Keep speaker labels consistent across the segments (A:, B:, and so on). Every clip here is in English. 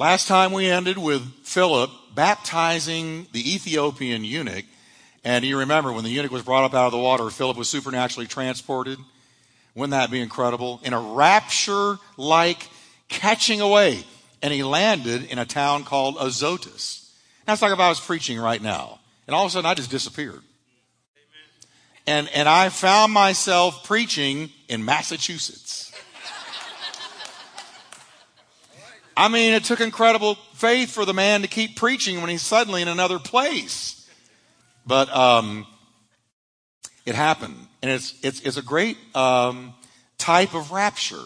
A: Last time we ended with Philip baptizing the Ethiopian eunuch. And you remember when the eunuch was brought up out of the water, Philip was supernaturally transported. Wouldn't that be incredible? In a rapture like catching away. And he landed in a town called Azotus. That's like if I was preaching right now. And all of a sudden I just disappeared. And, and I found myself preaching in Massachusetts. I mean, it took incredible faith for the man to keep preaching when he's suddenly in another place. But um, it happened. And it's, it's, it's a great um, type of rapture.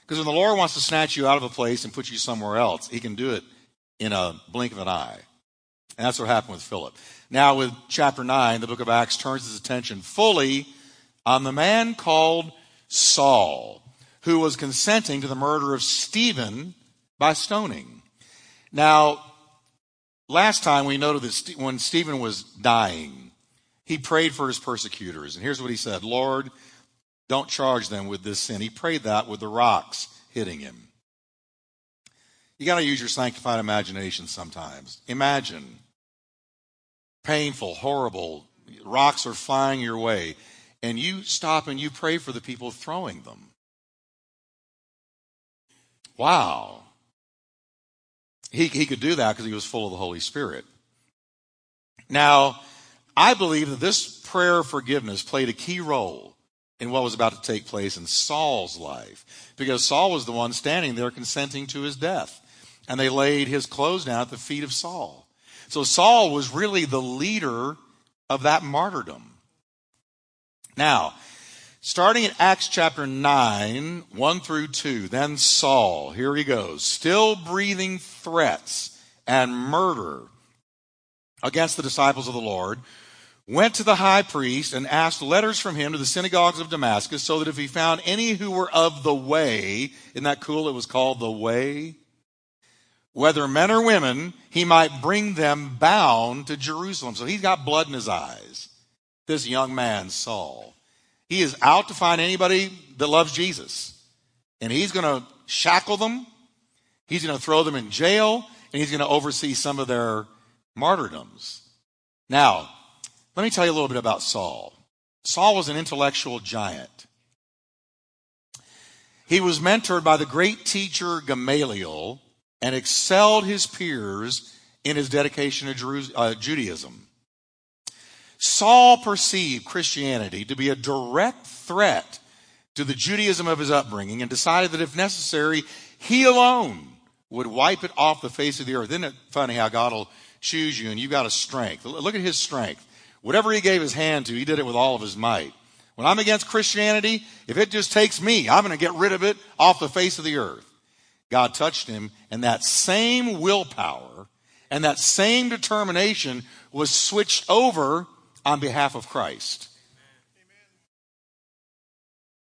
A: Because when the Lord wants to snatch you out of a place and put you somewhere else, he can do it in a blink of an eye. And that's what happened with Philip. Now, with chapter 9, the book of Acts turns its attention fully on the man called Saul, who was consenting to the murder of Stephen by stoning. Now, last time we noted that when Stephen was dying, he prayed for his persecutors. And here's what he said Lord, don't charge them with this sin. He prayed that with the rocks hitting him. You got to use your sanctified imagination sometimes. Imagine painful, horrible, rocks are flying your way, and you stop and you pray for the people throwing them. Wow. He, he could do that because he was full of the Holy Spirit. Now, I believe that this prayer of forgiveness played a key role in what was about to take place in Saul's life because Saul was the one standing there consenting to his death. And they laid his clothes down at the feet of Saul. So Saul was really the leader of that martyrdom. Now, starting in Acts chapter 9, 1 through 2, then Saul, here he goes, still breathing threats and murder against the disciples of the Lord, went to the high priest and asked letters from him to the synagogues of Damascus so that if he found any who were of the way, isn't that cool? It was called the way whether men or women, he might bring them bound to Jerusalem. So he's got blood in his eyes. This young man, Saul. He is out to find anybody that loves Jesus. And he's going to shackle them. He's going to throw them in jail. And he's going to oversee some of their martyrdoms. Now, let me tell you a little bit about Saul. Saul was an intellectual giant. He was mentored by the great teacher Gamaliel, and excelled his peers in his dedication to uh, Judaism. Saul perceived Christianity to be a direct threat to the Judaism of his upbringing and decided that if necessary, he alone would wipe it off the face of the earth. Isn't it funny how God will choose you and you've got a strength? Look at his strength. Whatever he gave his hand to, he did it with all of his might. When I'm against Christianity, if it just takes me, I'm going to get rid of it off the face of the earth. God touched him, and that same willpower and that same determination was switched over on behalf of Christ.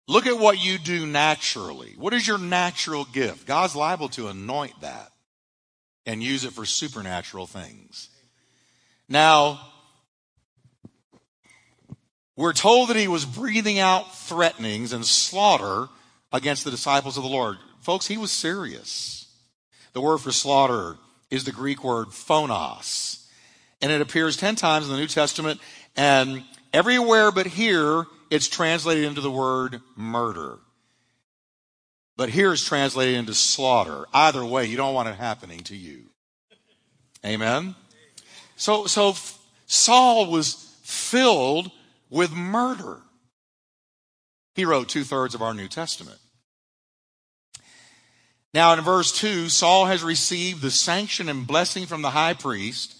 A: Look at what you do naturally. What is your natural gift? God's liable to anoint that and use it for supernatural things. Now, we're told that he was breathing out threatenings and slaughter against the disciples of the Lord. Folks, he was serious. The word for slaughter is the Greek word phonos. And it appears 10 times in the New Testament. And everywhere but here, it's translated into the word murder. But here is translated into slaughter. Either way, you don't want it happening to you. Amen? So, so Saul was filled with murder. He wrote two thirds of our New Testament. Now, in verse 2, Saul has received the sanction and blessing from the high priest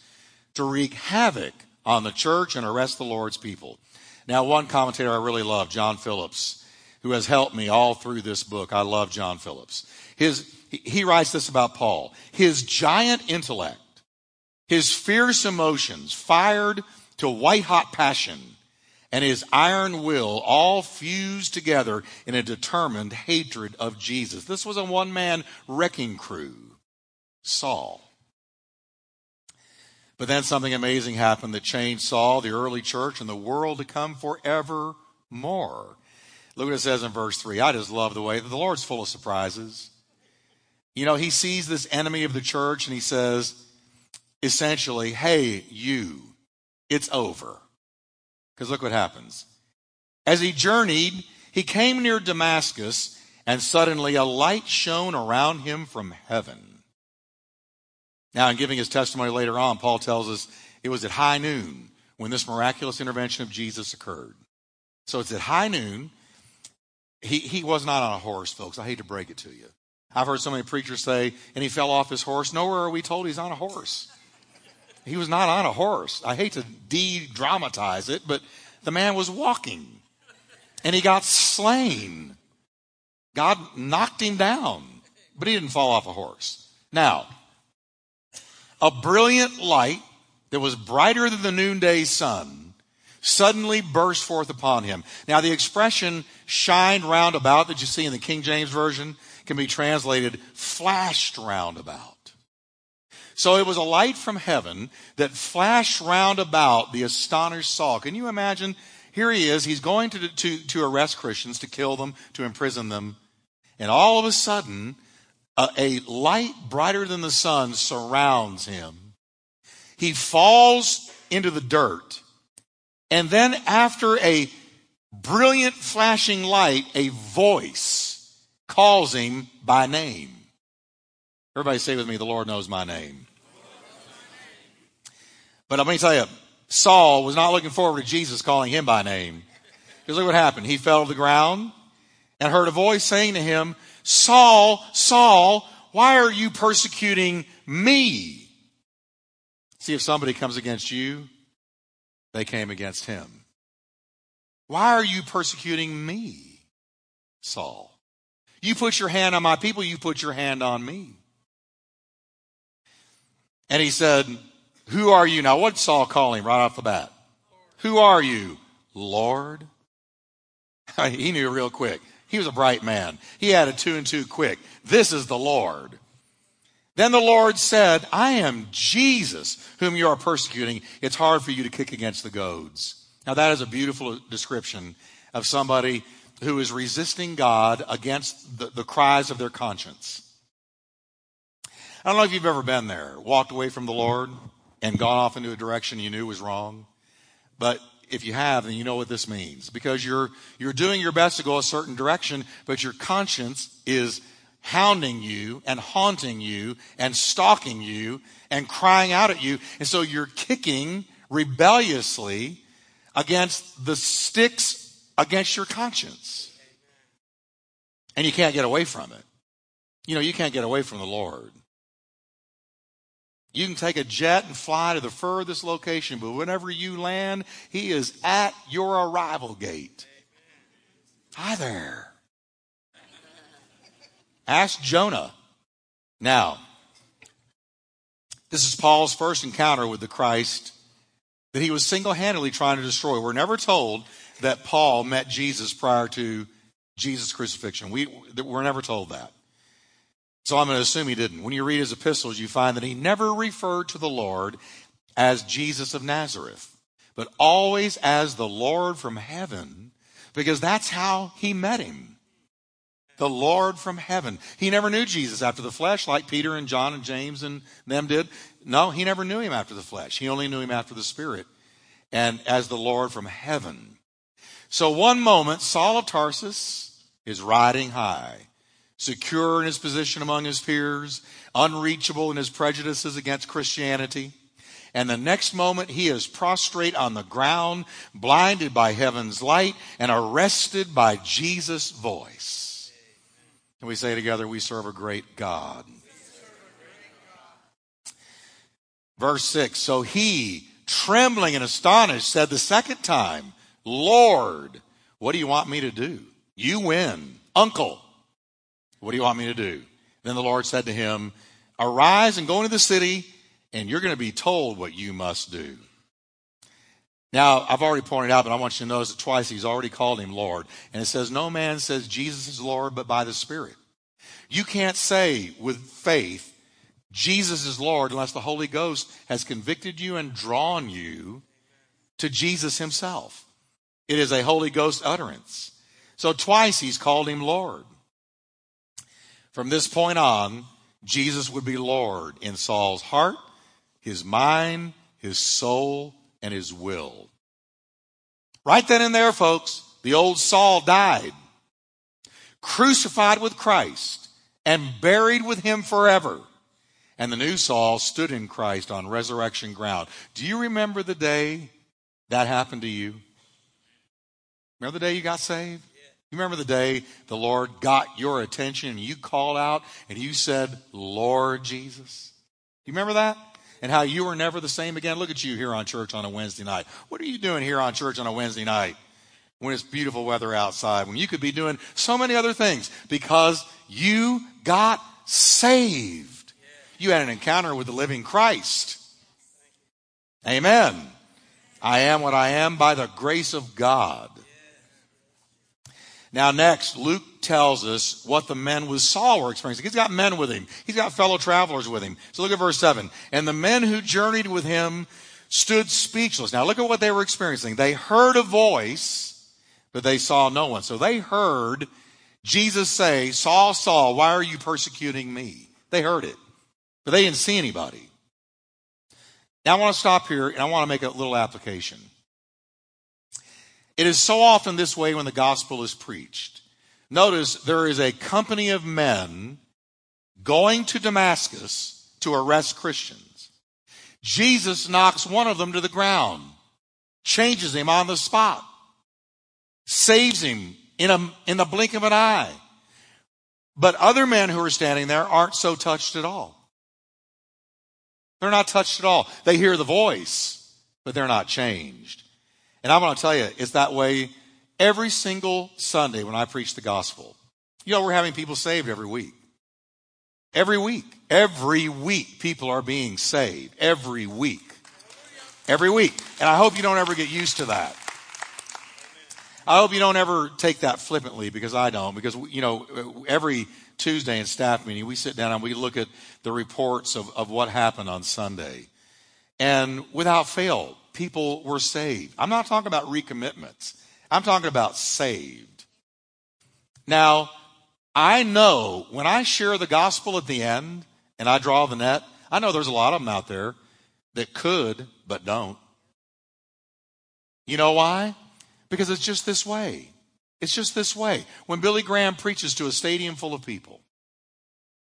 A: to wreak havoc on the church and arrest the Lord's people. Now, one commentator I really love, John Phillips, who has helped me all through this book. I love John Phillips. His, he writes this about Paul. His giant intellect, his fierce emotions fired to white hot passion, and his iron will all fused together in a determined hatred of Jesus. This was a one man wrecking crew, Saul. But then something amazing happened that changed Saul, the early church, and the world to come forevermore. Look what it says in verse 3. I just love the way that the Lord's full of surprises. You know, he sees this enemy of the church and he says, essentially, hey, you, it's over. Because look what happens. As he journeyed, he came near Damascus, and suddenly a light shone around him from heaven. Now, in giving his testimony later on, Paul tells us it was at high noon when this miraculous intervention of Jesus occurred. So it's at high noon. He, he was not on a horse, folks. I hate to break it to you. I've heard so many preachers say, and he fell off his horse. Nowhere are we told he's on a horse. He was not on a horse. I hate to de dramatize it, but the man was walking and he got slain. God knocked him down, but he didn't fall off a horse. Now, a brilliant light that was brighter than the noonday sun suddenly burst forth upon him. Now, the expression shined round about that you see in the King James Version can be translated flashed round about. So it was a light from heaven that flashed round about the astonished Saul. Can you imagine? Here he is. He's going to, to, to arrest Christians, to kill them, to imprison them. And all of a sudden, a, a light brighter than the sun surrounds him. He falls into the dirt. And then after a brilliant flashing light, a voice calls him by name. Everybody say with me, the Lord knows my name. But let me tell you, Saul was not looking forward to Jesus calling him by name. Because look what happened. He fell to the ground and heard a voice saying to him, Saul, Saul, why are you persecuting me? See, if somebody comes against you, they came against him. Why are you persecuting me, Saul? You put your hand on my people, you put your hand on me. And he said, Who are you? Now, what Saul calling right off the bat? Who are you? Lord. he knew real quick. He was a bright man. He added two and two quick. This is the Lord. Then the Lord said, I am Jesus whom you are persecuting. It's hard for you to kick against the goads. Now that is a beautiful description of somebody who is resisting God against the, the cries of their conscience. I don't know if you've ever been there, walked away from the Lord and gone off into a direction you knew was wrong. But if you have, then you know what this means. Because you're, you're doing your best to go a certain direction, but your conscience is hounding you and haunting you and stalking you and crying out at you. And so you're kicking rebelliously against the sticks against your conscience. And you can't get away from it. You know, you can't get away from the Lord. You can take a jet and fly to the furthest location, but whenever you land, He is at your arrival gate. Hi there. Ask Jonah. Now, this is Paul's first encounter with the Christ that he was single handedly trying to destroy. We're never told that Paul met Jesus prior to Jesus' crucifixion. We, we're never told that. So I'm going to assume he didn't. When you read his epistles, you find that he never referred to the Lord as Jesus of Nazareth, but always as the Lord from heaven, because that's how he met him. The Lord from heaven. He never knew Jesus after the flesh, like Peter and John and James and them did. No, he never knew him after the flesh. He only knew him after the Spirit and as the Lord from heaven. So one moment, Saul of Tarsus is riding high, secure in his position among his peers, unreachable in his prejudices against Christianity. And the next moment, he is prostrate on the ground, blinded by heaven's light, and arrested by Jesus' voice. And we say together, We serve a great God. Verse 6 So he, trembling and astonished, said the second time, Lord, what do you want me to do? You win. Uncle, what do you want me to do? Then the Lord said to him, Arise and go into the city, and you're going to be told what you must do. Now, I've already pointed out, but I want you to notice that twice he's already called him Lord. And it says, No man says Jesus is Lord, but by the Spirit. You can't say with faith, Jesus is Lord, unless the Holy Ghost has convicted you and drawn you to Jesus himself. It is a Holy Ghost utterance. So twice he's called him Lord. From this point on, Jesus would be Lord in Saul's heart, his mind, his soul, and his will. Right then and there, folks, the old Saul died, crucified with Christ, and buried with him forever. And the new Saul stood in Christ on resurrection ground. Do you remember the day that happened to you? Remember the day you got saved? You remember the day the Lord got your attention and you called out and you said, Lord Jesus? You remember that? And how you were never the same again? Look at you here on church on a Wednesday night. What are you doing here on church on a Wednesday night when it's beautiful weather outside, when you could be doing so many other things because you got saved? You had an encounter with the living Christ. Amen. I am what I am by the grace of God. Now, next, Luke tells us what the men with Saul were experiencing. He's got men with him. He's got fellow travelers with him. So look at verse 7. And the men who journeyed with him stood speechless. Now look at what they were experiencing. They heard a voice, but they saw no one. So they heard Jesus say, Saul, Saul, why are you persecuting me? They heard it, but they didn't see anybody. Now I want to stop here and I want to make a little application. It is so often this way when the gospel is preached. Notice there is a company of men going to Damascus to arrest Christians. Jesus knocks one of them to the ground, changes him on the spot, saves him in, a, in the blink of an eye. But other men who are standing there aren't so touched at all. They're not touched at all. They hear the voice, but they're not changed. And I'm going to tell you, it's that way every single Sunday when I preach the gospel. You know, we're having people saved every week. Every week. Every week, people are being saved. Every week. Every week. And I hope you don't ever get used to that. I hope you don't ever take that flippantly because I don't. Because, you know, every Tuesday in staff meeting, we sit down and we look at the reports of, of what happened on Sunday. And without fail, people were saved. I'm not talking about recommitments. I'm talking about saved. Now, I know when I share the gospel at the end and I draw the net, I know there's a lot of them out there that could but don't. You know why? Because it's just this way. It's just this way. When Billy Graham preaches to a stadium full of people,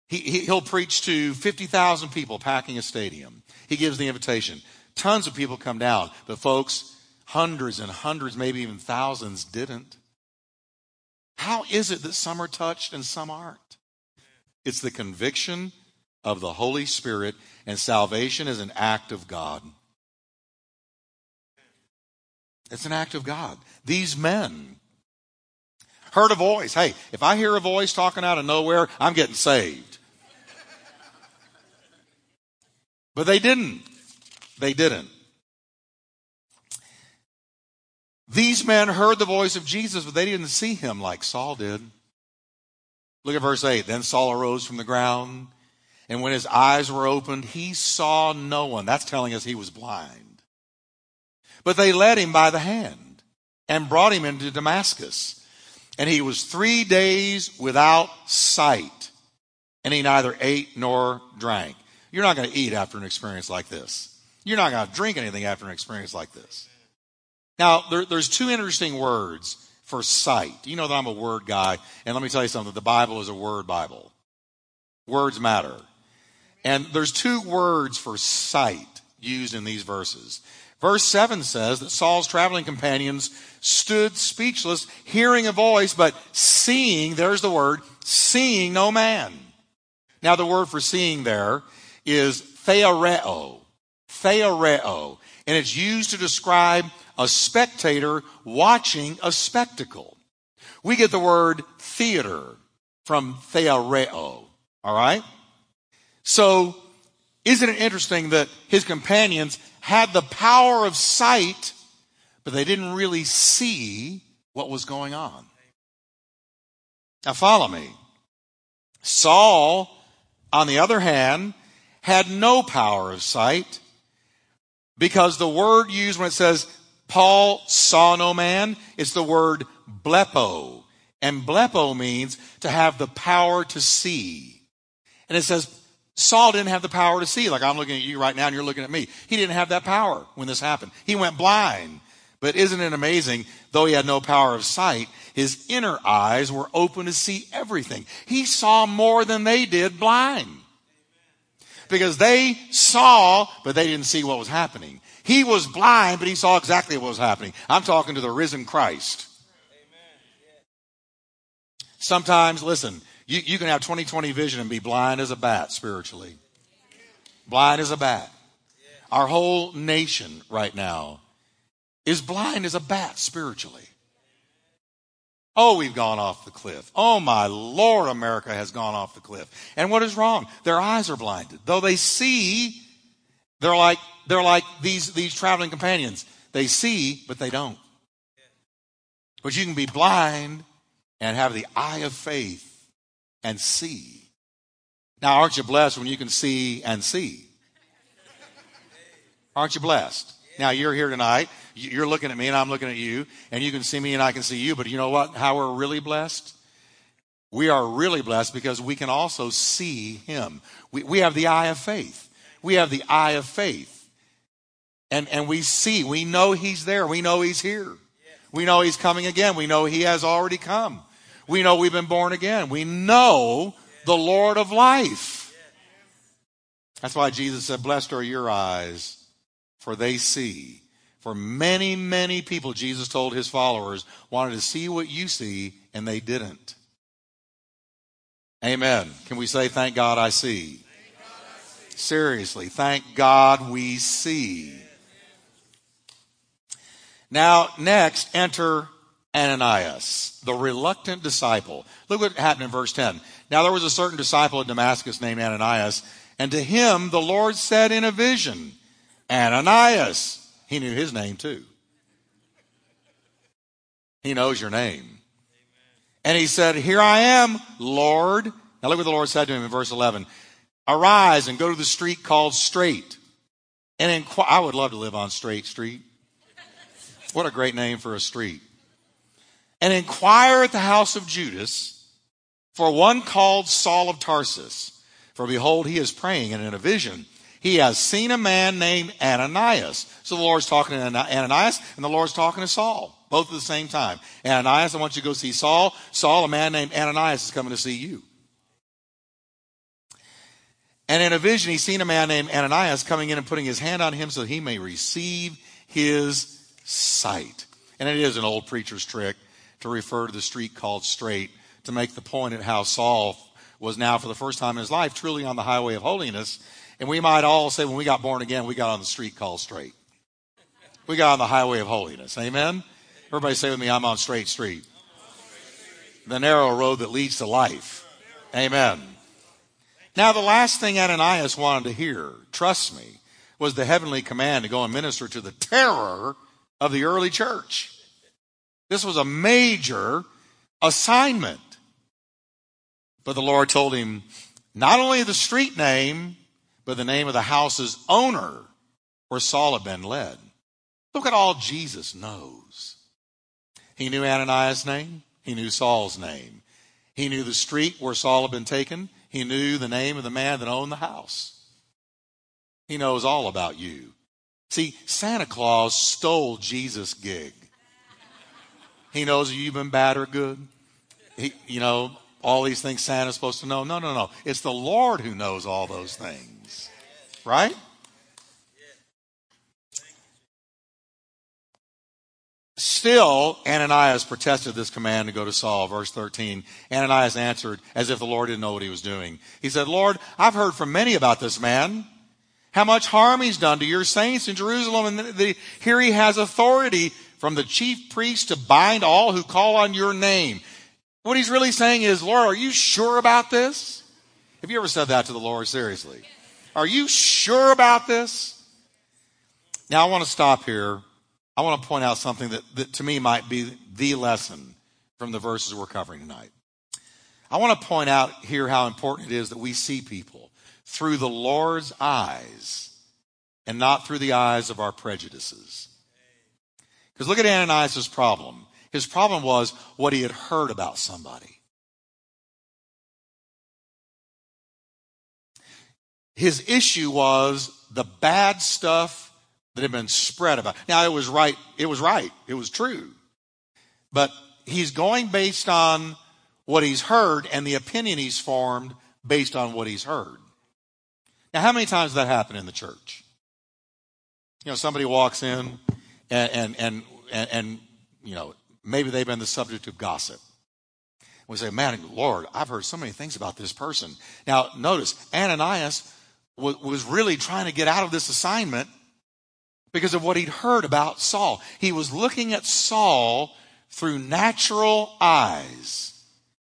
A: he, he, will preach to 50,000 people packing a stadium. He gives the invitation. Tons of people come down, but folks, hundreds and hundreds, maybe even thousands didn't. How is it that some are touched and some aren't? It's the conviction of the Holy Spirit, and salvation is an act of God. It's an act of God. These men heard a voice. Hey, if I hear a voice talking out of nowhere, I'm getting saved. But they didn't. They didn't. These men heard the voice of Jesus, but they didn't see him like Saul did. Look at verse 8. Then Saul arose from the ground, and when his eyes were opened, he saw no one. That's telling us he was blind. But they led him by the hand and brought him into Damascus. And he was three days without sight, and he neither ate nor drank. You're not going to eat after an experience like this. You're not going to drink anything after an experience like this. Now, there, there's two interesting words for sight. You know that I'm a word guy, and let me tell you something. The Bible is a word Bible. Words matter. And there's two words for sight used in these verses. Verse 7 says that Saul's traveling companions stood speechless, hearing a voice, but seeing, there's the word, seeing no man. Now, the word for seeing there is theoreo theoreo, and it's used to describe a spectator watching a spectacle. We get the word theater from theoreo, all right? So, isn't it interesting that his companions had the power of sight, but they didn't really see what was going on? Now, follow me. Saul, on the other hand, had no power of sight because the word used when it says Paul saw no man, is the word blepo. And blepo means to have the power to see. And it says Saul didn't have the power to see, like I'm looking at you right now and you're looking at me. He didn't have that power when this happened. He went blind. But isn't it amazing? Though he had no power of sight, his inner eyes were open to see everything. He saw more than they did blind. Because they saw, but they didn't see what was happening. He was blind, but he saw exactly what was happening. I'm talking to the risen Christ. Sometimes, listen, you, you can have 2020 vision and be blind as a bat spiritually. Blind as a bat. Our whole nation right now is blind as a bat spiritually. Oh, we've gone off the cliff. Oh my Lord, America has gone off the cliff. And what is wrong? Their eyes are blinded. Though they see, they're like, they're like these, these traveling companions. They see, but they don't. But you can be blind and have the eye of faith and see. Now, aren't you blessed when you can see and see? Aren't you blessed? Now, you're here tonight. You're looking at me and I'm looking at you, and you can see me and I can see you. But you know what? How we're really blessed? We are really blessed because we can also see Him. We, we have the eye of faith. We have the eye of faith. And, and we see, we know He's there. We know He's here. We know He's coming again. We know He has already come. We know we've been born again. We know the Lord of life. That's why Jesus said, Blessed are your eyes, for they see. For many, many people, Jesus told his followers, wanted to see what you see, and they didn't. Amen. Can we say, Thank God I see? Seriously, thank God we see. Now, next, enter Ananias, the reluctant disciple. Look what happened in verse 10. Now there was a certain disciple of Damascus named Ananias, and to him the Lord said in a vision, Ananias. He knew his name too. He knows your name. And he said, Here I am, Lord. Now look what the Lord said to him in verse 11. Arise and go to the street called Straight. And. I would love to live on Straight Street. What a great name for a street and inquire at the house of Judas for one called Saul of Tarsus. For behold, he is praying, and in a vision, he has seen a man named Ananias. So the Lord's talking to Ananias, and the Lord's talking to Saul, both at the same time. Ananias, I want you to go see Saul. Saul, a man named Ananias, is coming to see you. And in a vision, he's seen a man named Ananias coming in and putting his hand on him so he may receive his sight. And it is an old preacher's trick to refer to the street called straight to make the point at how Saul was now for the first time in his life truly on the highway of holiness. And we might all say when we got born again, we got on the street called straight. We got on the highway of holiness. Amen. Everybody say with me, I'm on straight street. The narrow road that leads to life. Amen. Now the last thing Ananias wanted to hear, trust me, was the heavenly command to go and minister to the terror of the early church. This was a major assignment. But the Lord told him not only the street name, but the name of the house's owner where Saul had been led. Look at all Jesus knows. He knew Ananias' name. He knew Saul's name. He knew the street where Saul had been taken. He knew the name of the man that owned the house. He knows all about you. See, Santa Claus stole Jesus' gig. He knows you've been bad or good. He, you know, all these things Santa's supposed to know. No, no, no. It's the Lord who knows all those things. Right? Still, Ananias protested this command to go to Saul. Verse 13. Ananias answered as if the Lord didn't know what he was doing. He said, Lord, I've heard from many about this man. How much harm he's done to your saints in Jerusalem. And the, here he has authority from the chief priest to bind all who call on your name. What he's really saying is, Lord, are you sure about this? Have you ever said that to the Lord seriously? Are you sure about this? Now I want to stop here. I want to point out something that, that to me might be the lesson from the verses we're covering tonight. I want to point out here how important it is that we see people through the Lord's eyes and not through the eyes of our prejudices. Because look at Ananias' problem. His problem was what he had heard about somebody. His issue was the bad stuff that had been spread about. Now it was right, it was right, it was true. But he's going based on what he's heard and the opinion he's formed based on what he's heard. Now, how many times that happen in the church? You know, somebody walks in and, and, and, and, and you know, maybe they've been the subject of gossip. We say, man, Lord, I've heard so many things about this person. Now, notice, Ananias was really trying to get out of this assignment because of what he'd heard about Saul. He was looking at Saul through natural eyes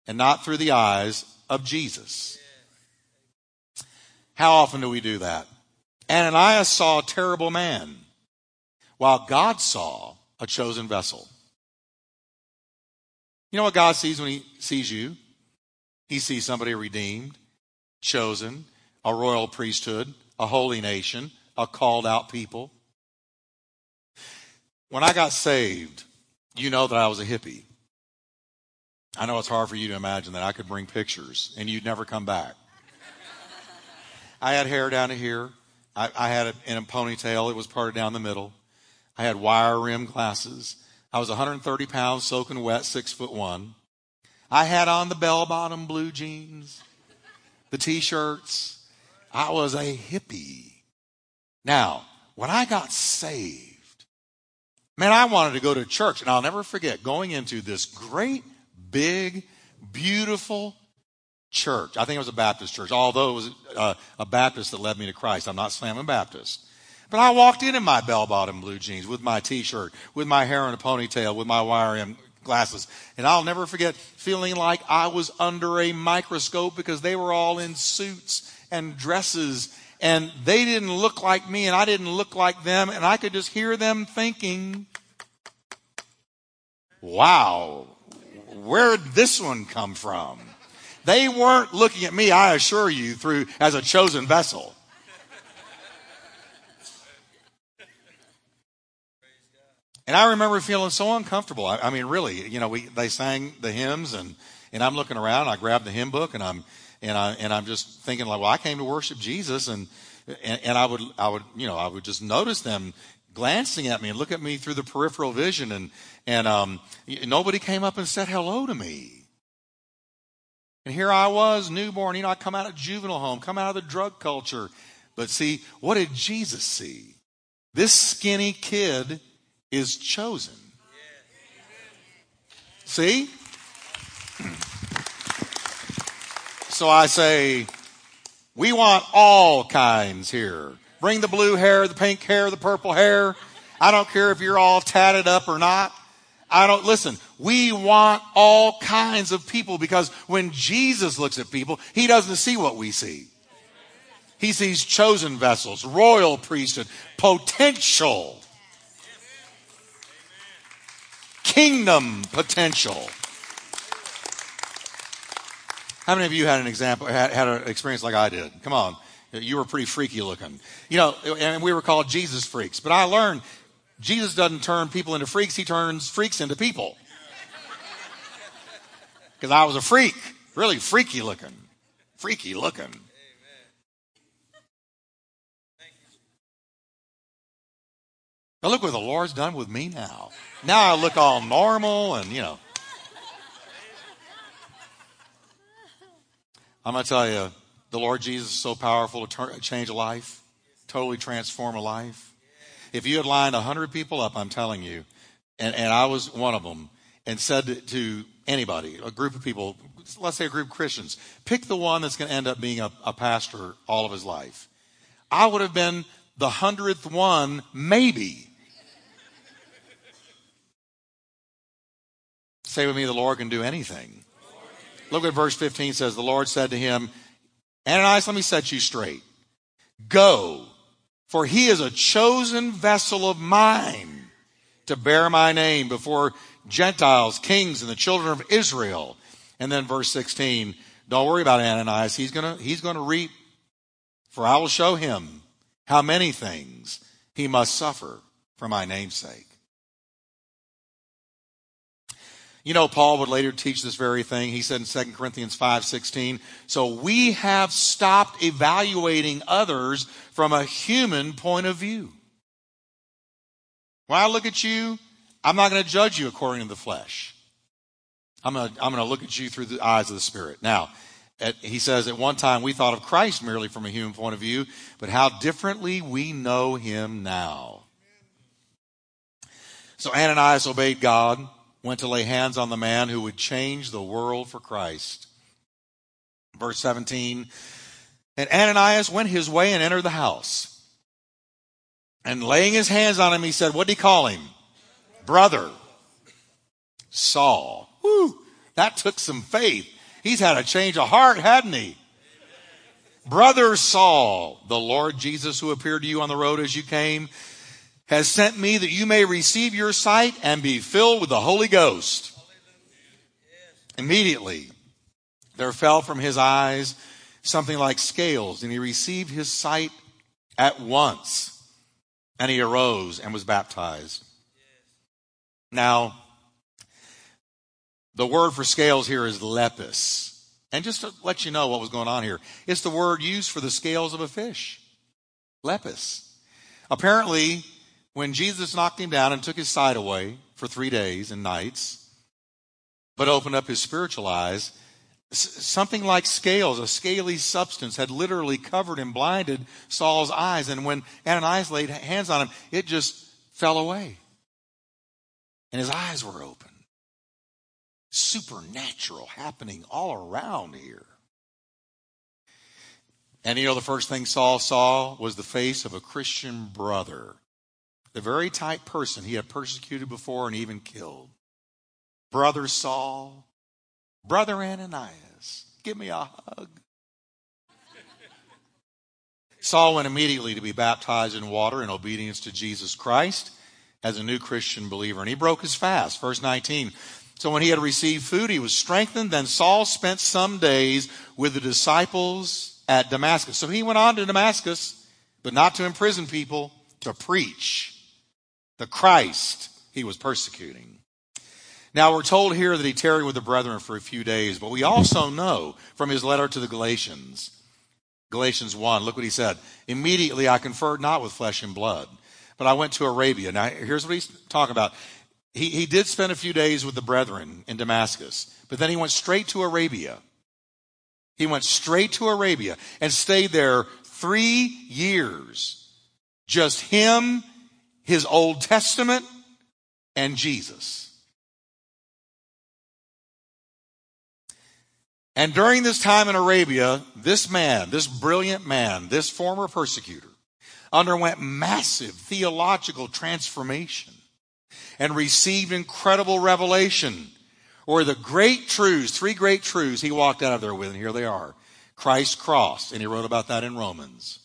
A: and not through the eyes of Jesus. How often do we do that? Ananias saw a terrible man, while God saw a chosen vessel. You know what God sees when He sees you? He sees somebody redeemed, chosen, a royal priesthood, a holy nation, a called out people. When I got saved, you know that I was a hippie. I know it's hard for you to imagine that I could bring pictures and you'd never come back. I had hair down to here. I, I had it in a ponytail. It was parted down the middle. I had wire rim glasses. I was 130 pounds, soaking wet, six foot one. I had on the bell bottom blue jeans, the t shirts. I was a hippie. Now, when I got saved, man, I wanted to go to church. And I'll never forget going into this great big, beautiful church. I think it was a Baptist church, although it was uh, a Baptist that led me to Christ. I'm not slamming Baptist. But I walked in in my bell bottom blue jeans with my t shirt, with my hair in a ponytail, with my wire in glasses. And I'll never forget feeling like I was under a microscope because they were all in suits and dresses and they didn't look like me and I didn't look like them and I could just hear them thinking, wow, where'd this one come from? They weren't looking at me, I assure you, through as a chosen vessel. And I remember feeling so uncomfortable. I, I mean, really, you know, we, they sang the hymns and, and I'm looking around, I grabbed the hymn book and I'm, and I, and I'm just thinking like, well, I came to worship Jesus and, and, and I would, I would, you know, I would just notice them glancing at me and look at me through the peripheral vision and, and um, nobody came up and said hello to me. And here I was, newborn. You know, I come out of juvenile home, come out of the drug culture. But see, what did Jesus see? This skinny kid is chosen. See? So I say, we want all kinds here. Bring the blue hair, the pink hair, the purple hair. I don't care if you're all tatted up or not. I don't, listen, we want all kinds of people because when Jesus looks at people, he doesn't see what we see. He sees chosen vessels, royal priesthood, potential, kingdom potential. How many of you had an example, had, had an experience like I did? Come on. You were pretty freaky looking. You know, and we were called Jesus freaks. But I learned Jesus doesn't turn people into freaks, he turns freaks into people. Because I was a freak, really freaky looking. Freaky looking. Now look what the Lord's done with me now. Now I look all normal and, you know. I'm going to tell you, the Lord Jesus is so powerful to turn, change a life, totally transform a life. If you had lined 100 people up, I'm telling you, and, and I was one of them, and said to anybody, a group of people, let's say a group of Christians, pick the one that's going to end up being a, a pastor all of his life. I would have been the hundredth one, maybe. Say with me, the Lord can do anything. Look at verse 15 says. The Lord said to him, Ananias, let me set you straight. Go, for he is a chosen vessel of mine to bear my name before Gentiles, kings, and the children of Israel. And then verse 16, don't worry about Ananias. He's gonna, he's gonna reap, for I will show him how many things he must suffer for my name's sake. You know, Paul would later teach this very thing. He said in 2 Corinthians 5:16, "So we have stopped evaluating others from a human point of view." When I look at you, I'm not going to judge you according to the flesh. I'm going to, I'm going to look at you through the eyes of the Spirit. Now, at, he says, at one time we thought of Christ merely from a human point of view, but how differently we know him now. So Ananias obeyed God, went to lay hands on the man who would change the world for Christ. Verse 17, and Ananias went his way and entered the house. And laying his hands on him, he said, what did he call him? Brother. Saul. Whew, that took some faith. He's had a change of heart, hadn't he? Brother Saul, the Lord Jesus who appeared to you on the road as you came, has sent me that you may receive your sight and be filled with the Holy Ghost. Immediately, there fell from his eyes something like scales, and he received his sight at once. And he arose and was baptized. Now, the word for scales here is lepis. And just to let you know what was going on here, it's the word used for the scales of a fish. Lepis. Apparently, when Jesus knocked him down and took his sight away for three days and nights, but opened up his spiritual eyes, something like scales, a scaly substance, had literally covered and blinded Saul's eyes. And when Ananias laid hands on him, it just fell away. And his eyes were open supernatural happening all around here. And you know, the first thing Saul saw was the face of a Christian brother, the very type person he had persecuted before and even killed. Brother Saul, brother Ananias, give me a hug. Saul went immediately to be baptized in water in obedience to Jesus Christ as a new Christian believer. And he broke his fast. Verse 19. So when he had received food, he was strengthened. Then Saul spent some days with the disciples at Damascus. So he went on to Damascus, but not to imprison people, to preach the Christ he was persecuting. Now we're told here that he tarried with the brethren for a few days, but we also know from his letter to the Galatians, Galatians 1, look what he said. Immediately I conferred not with flesh and blood, but I went to Arabia. Now here's what he's talking about. He, he did spend a few days with the brethren in Damascus, but then he went straight to Arabia. He went straight to Arabia and stayed there three years. Just him, his Old Testament, and Jesus. And during this time in Arabia, this man, this brilliant man, this former persecutor, underwent massive theological transformation and received incredible revelation. Or the great truths, three great truths he walked out of there with, and here they are. Christ's cross, and he wrote about that in Romans.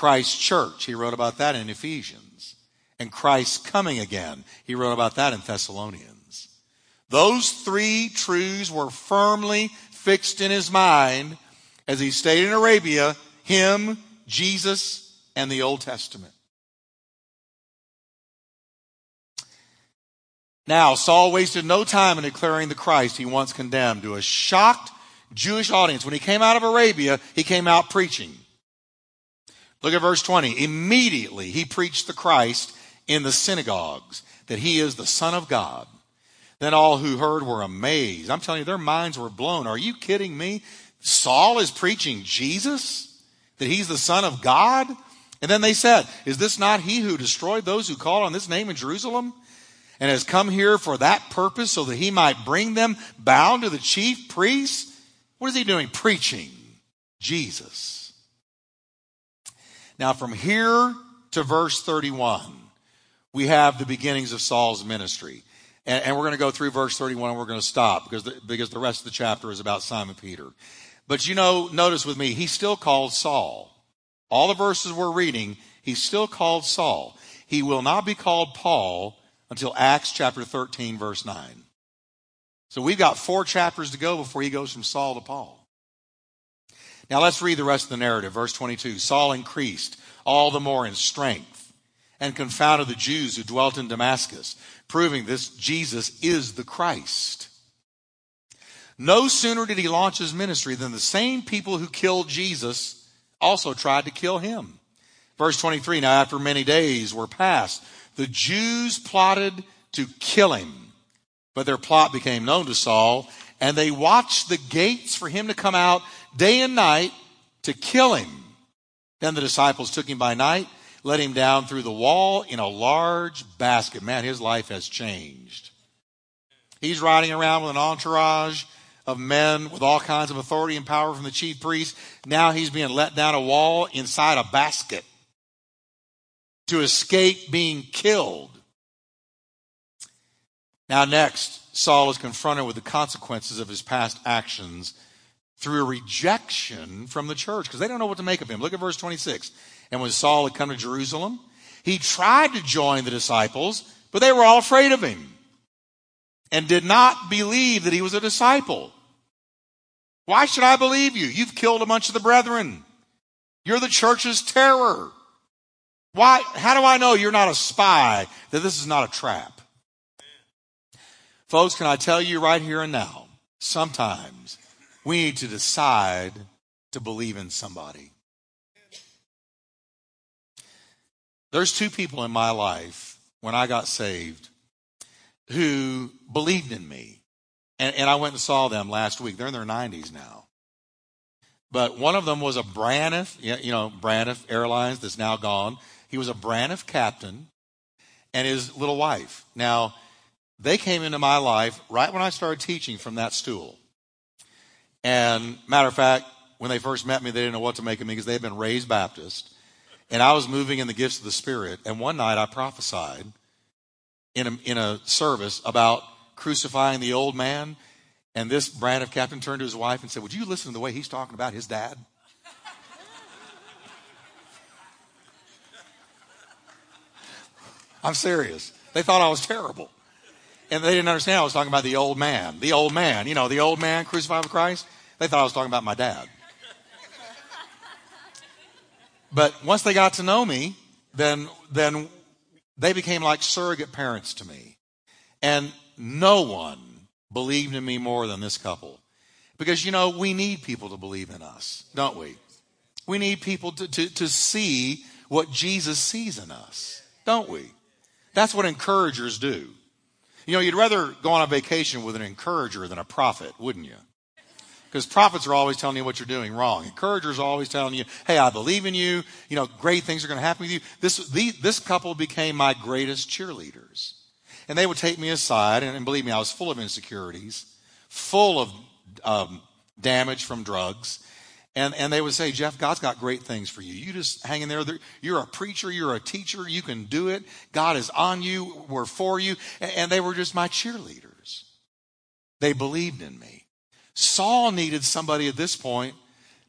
A: Christ's church, he wrote about that in Ephesians. And Christ's coming again, he wrote about that in Thessalonians. Those three truths were firmly fixed in his mind as he stayed in Arabia, him, Jesus, and the Old Testament. Now, Saul wasted no time in declaring the Christ he once condemned to a shocked Jewish audience. When he came out of Arabia, he came out preaching. Look at verse 20. Immediately he preached the Christ in the synagogues, that he is the Son of God. Then all who heard were amazed. I'm telling you, their minds were blown. Are you kidding me? Saul is preaching Jesus? That he's the Son of God? And then they said, Is this not he who destroyed those who called on this name in Jerusalem? and has come here for that purpose so that he might bring them bound to the chief priests? What is he doing? Preaching Jesus. Now, from here to verse 31, we have the beginnings of Saul's ministry. And, and we're going to go through verse 31 and we're going to stop because the, because the rest of the chapter is about Simon Peter. But you know, notice with me, he's still called Saul. All the verses we're reading, he's still called Saul. He will not be called Paul until Acts chapter 13, verse 9. So we've got four chapters to go before he goes from Saul to Paul. Now let's read the rest of the narrative. Verse 22 Saul increased all the more in strength and confounded the Jews who dwelt in Damascus, proving this Jesus is the Christ. No sooner did he launch his ministry than the same people who killed Jesus also tried to kill him. Verse 23 Now, after many days were passed, the Jews plotted to kill him, but their plot became known to Saul, and they watched the gates for him to come out day and night to kill him. Then the disciples took him by night, let him down through the wall in a large basket. Man, his life has changed. He's riding around with an entourage of men with all kinds of authority and power from the chief priests. Now he's being let down a wall inside a basket to escape being killed. Now, next, Saul is confronted with the consequences of his past actions through a rejection from the church because they don't know what to make of him. Look at verse 26. And when Saul had come to Jerusalem, he tried to join the disciples, but they were all afraid of him and did not believe that he was a disciple. Why should I believe you? You've killed a bunch of the brethren. You're the church's terror. Why, how do I know you're not a spy, that this is not a trap? Folks, can I tell you right here and now, sometimes we need to decide to believe in somebody. There's two people in my life when I got saved who believed in me. And, and I went and saw them last week. They're in their 90s now. But one of them was a Braniff, you know, Braniff Airlines that's now gone. He was a Braniff captain and his little wife. Now, they came into my life right when I started teaching from that stool. And matter of fact, when they first met me, they didn't know what to make of me because they had been raised Baptist. And I was moving in the gifts of the Spirit. And one night I prophesied in a, in a service about crucifying the old man. And this Braniff captain turned to his wife and said, Would you listen to the way he's talking about his dad? I'm serious. They thought I was terrible. And they didn't understand I was talking about the old man. The old man. You know, the old man crucified with Christ. They thought I was talking about my dad. But once they got to know me, then, then they became like surrogate parents to me. And no one believed in me more than this couple. Because, you know, we need people to believe in us, don't we? We need people to, to, to see what Jesus sees in us, don't we? That's what encouragers do. You know, you'd rather go on a vacation with an encourager than a prophet, wouldn't you? Because prophets are always telling you what you're doing wrong. Encouragers are always telling you, hey, I believe in you. You know, great things are going to happen with you. This, the, this couple became my greatest cheerleaders. And they would take me aside, and, and believe me, I was full of insecurities, full of um, damage from drugs. And, and they would say, Jeff, God's got great things for you. You just hang in there. You're a preacher. You're a teacher. You can do it. God is on you. We're for you. And they were just my cheerleaders. They believed in me. Saul needed somebody at this point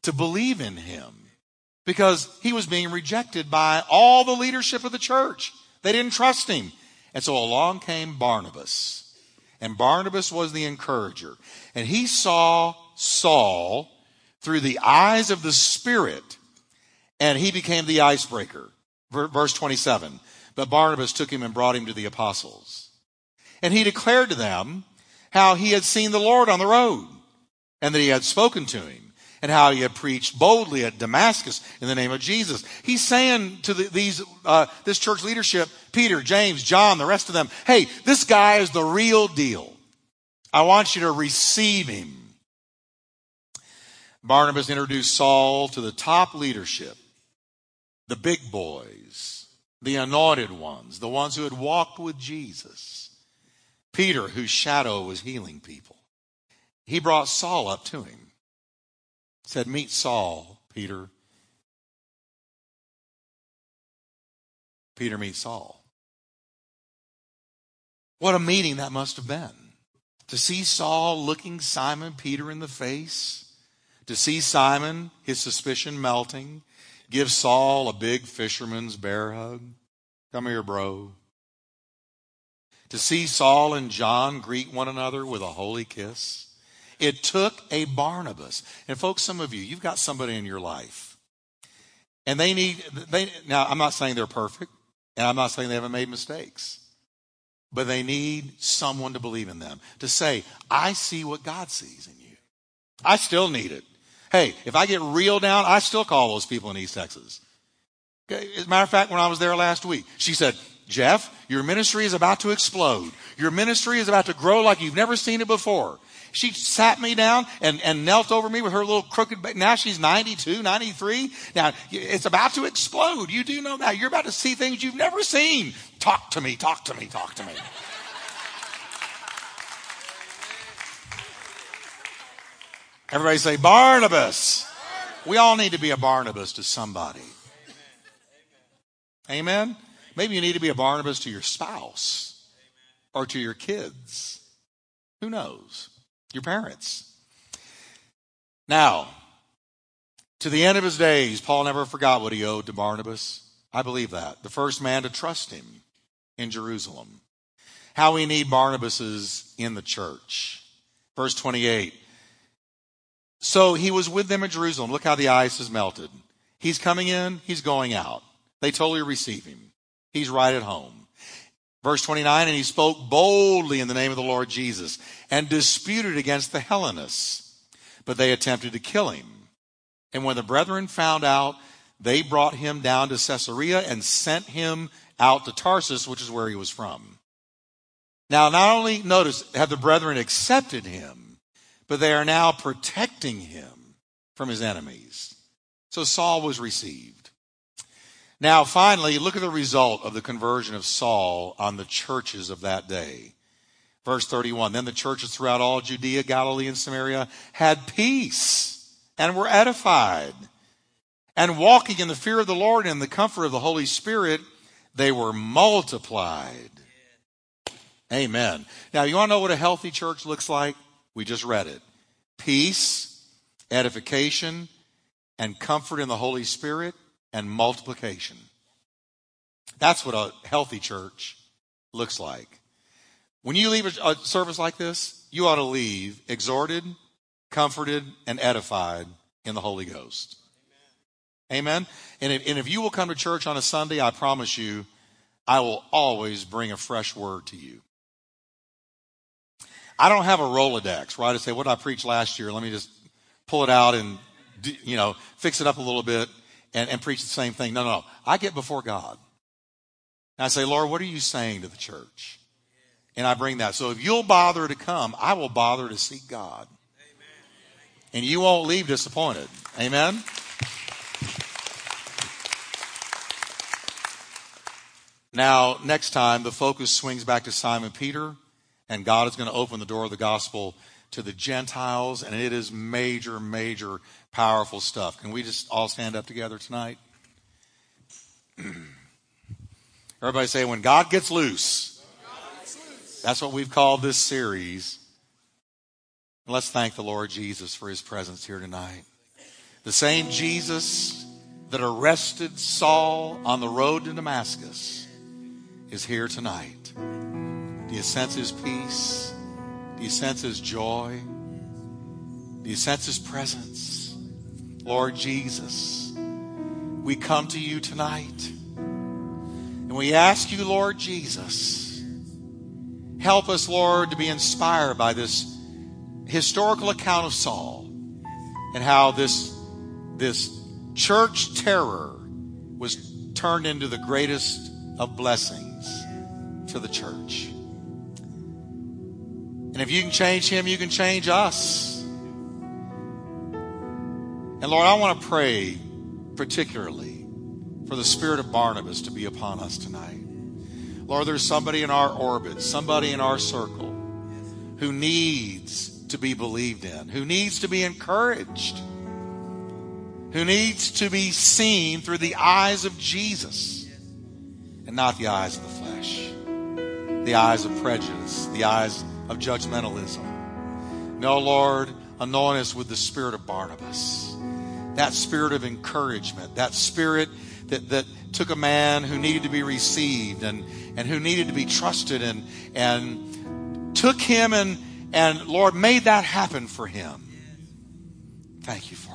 A: to believe in him because he was being rejected by all the leadership of the church. They didn't trust him. And so along came Barnabas. And Barnabas was the encourager. And he saw Saul through the eyes of the Spirit, and he became the icebreaker. Verse 27. But Barnabas took him and brought him to the apostles. And he declared to them how he had seen the Lord on the road, and that he had spoken to him, and how he had preached boldly at Damascus in the name of Jesus. He's saying to the, these, uh, this church leadership, Peter, James, John, the rest of them, hey, this guy is the real deal. I want you to receive him. Barnabas introduced Saul to the top leadership, the big boys, the anointed ones, the ones who had walked with Jesus. Peter, whose shadow was healing people. He brought Saul up to him. Said, Meet Saul, Peter. Peter meets Saul. What a meeting that must have been. To see Saul looking Simon Peter in the face to see Simon, his suspicion melting, give Saul a big fisherman's bear hug. Come here, bro. To see Saul and John greet one another with a holy kiss. It took a Barnabas. And folks, some of you, you've got somebody in your life. And they need, they, now I'm not saying they're perfect. And I'm not saying they haven't made mistakes, but they need someone to believe in them, to say, I see what God sees in you. I still need it. Hey, if I get real down, I still call those people in East Texas. As a matter of fact, when I was there last week, she said, Jeff, your ministry is about to explode. Your ministry is about to grow like you've never seen it before. She sat me down and, and knelt over me with her little crooked back. Now she's 92, 93. Now it's about to explode. You do know that. You're about to see things you've never seen. Talk to me, talk to me, talk to me. Everybody say Barnabas. We all need to be a Barnabas to somebody. Amen. Maybe you need to be a Barnabas to your spouse or to your kids. Who knows? Your parents. Now, to the end of his days, Paul never forgot what he owed to Barnabas. I believe that. The first man to trust him in Jerusalem. How we need Barnabas's in the church. Verse 28. So he was with them in Jerusalem. Look how the ice has melted. He's coming in, he's going out. They totally receive him. He's right at home. Verse 29, and he spoke boldly in the name of the Lord Jesus and disputed against the Hellenists, but they attempted to kill him. And when the brethren found out, they brought him down to Caesarea and sent him out to Tarsus, which is where he was from. Now, not only notice, have the brethren accepted him, but they are now protecting him from his enemies. So Saul was received. Now, finally, look at the result of the conversion of Saul on the churches of that day. Verse 31 Then the churches throughout all Judea, Galilee, and Samaria had peace and were edified. And walking in the fear of the Lord and the comfort of the Holy Spirit, they were multiplied. Amen. Now, you want to know what a healthy church looks like? We just read it. Peace, edification, and comfort in the Holy Spirit, and multiplication. That's what a healthy church looks like. When you leave a service like this, you ought to leave exhorted, comforted, and edified in the Holy Ghost. Amen. And if, and if you will come to church on a Sunday, I promise you, I will always bring a fresh word to you. I don't have a Rolodex, right? I say, what did I preach last year? Let me just pull it out and, you know, fix it up a little bit and, and preach the same thing. No, no, no. I get before God. And I say, Lord, what are you saying to the church? And I bring that. So if you'll bother to come, I will bother to seek God. And you won't leave disappointed. Amen? Now, next time, the focus swings back to Simon Peter and God is going to open the door of the gospel to the Gentiles, and it is major, major, powerful stuff. Can we just all stand up together tonight? Everybody say, when God gets loose. That's what we've called this series. Let's thank the Lord Jesus for his presence here tonight. The same Jesus that arrested Saul on the road to Damascus is here tonight. Do you sense his peace? Do you sense his joy? Do you sense his presence? Lord Jesus, we come to you tonight and we ask you, Lord Jesus, help us, Lord, to be inspired by this historical account of Saul and how this, this church terror was turned into the greatest of blessings to the church. And if you can change him, you can change us. And Lord, I want to pray particularly for the spirit of Barnabas to be upon us tonight. Lord, there's somebody in our orbit, somebody in our circle who needs to be believed in, who needs to be encouraged, who needs to be seen through the eyes of Jesus and not the eyes of the flesh, the eyes of prejudice, the eyes of judgmentalism. No, Lord, anoint us with the spirit of Barnabas. That spirit of encouragement, that spirit that, that took a man who needed to be received and, and who needed to be trusted and, and took him and, and Lord, made that happen for him. Thank you Lord.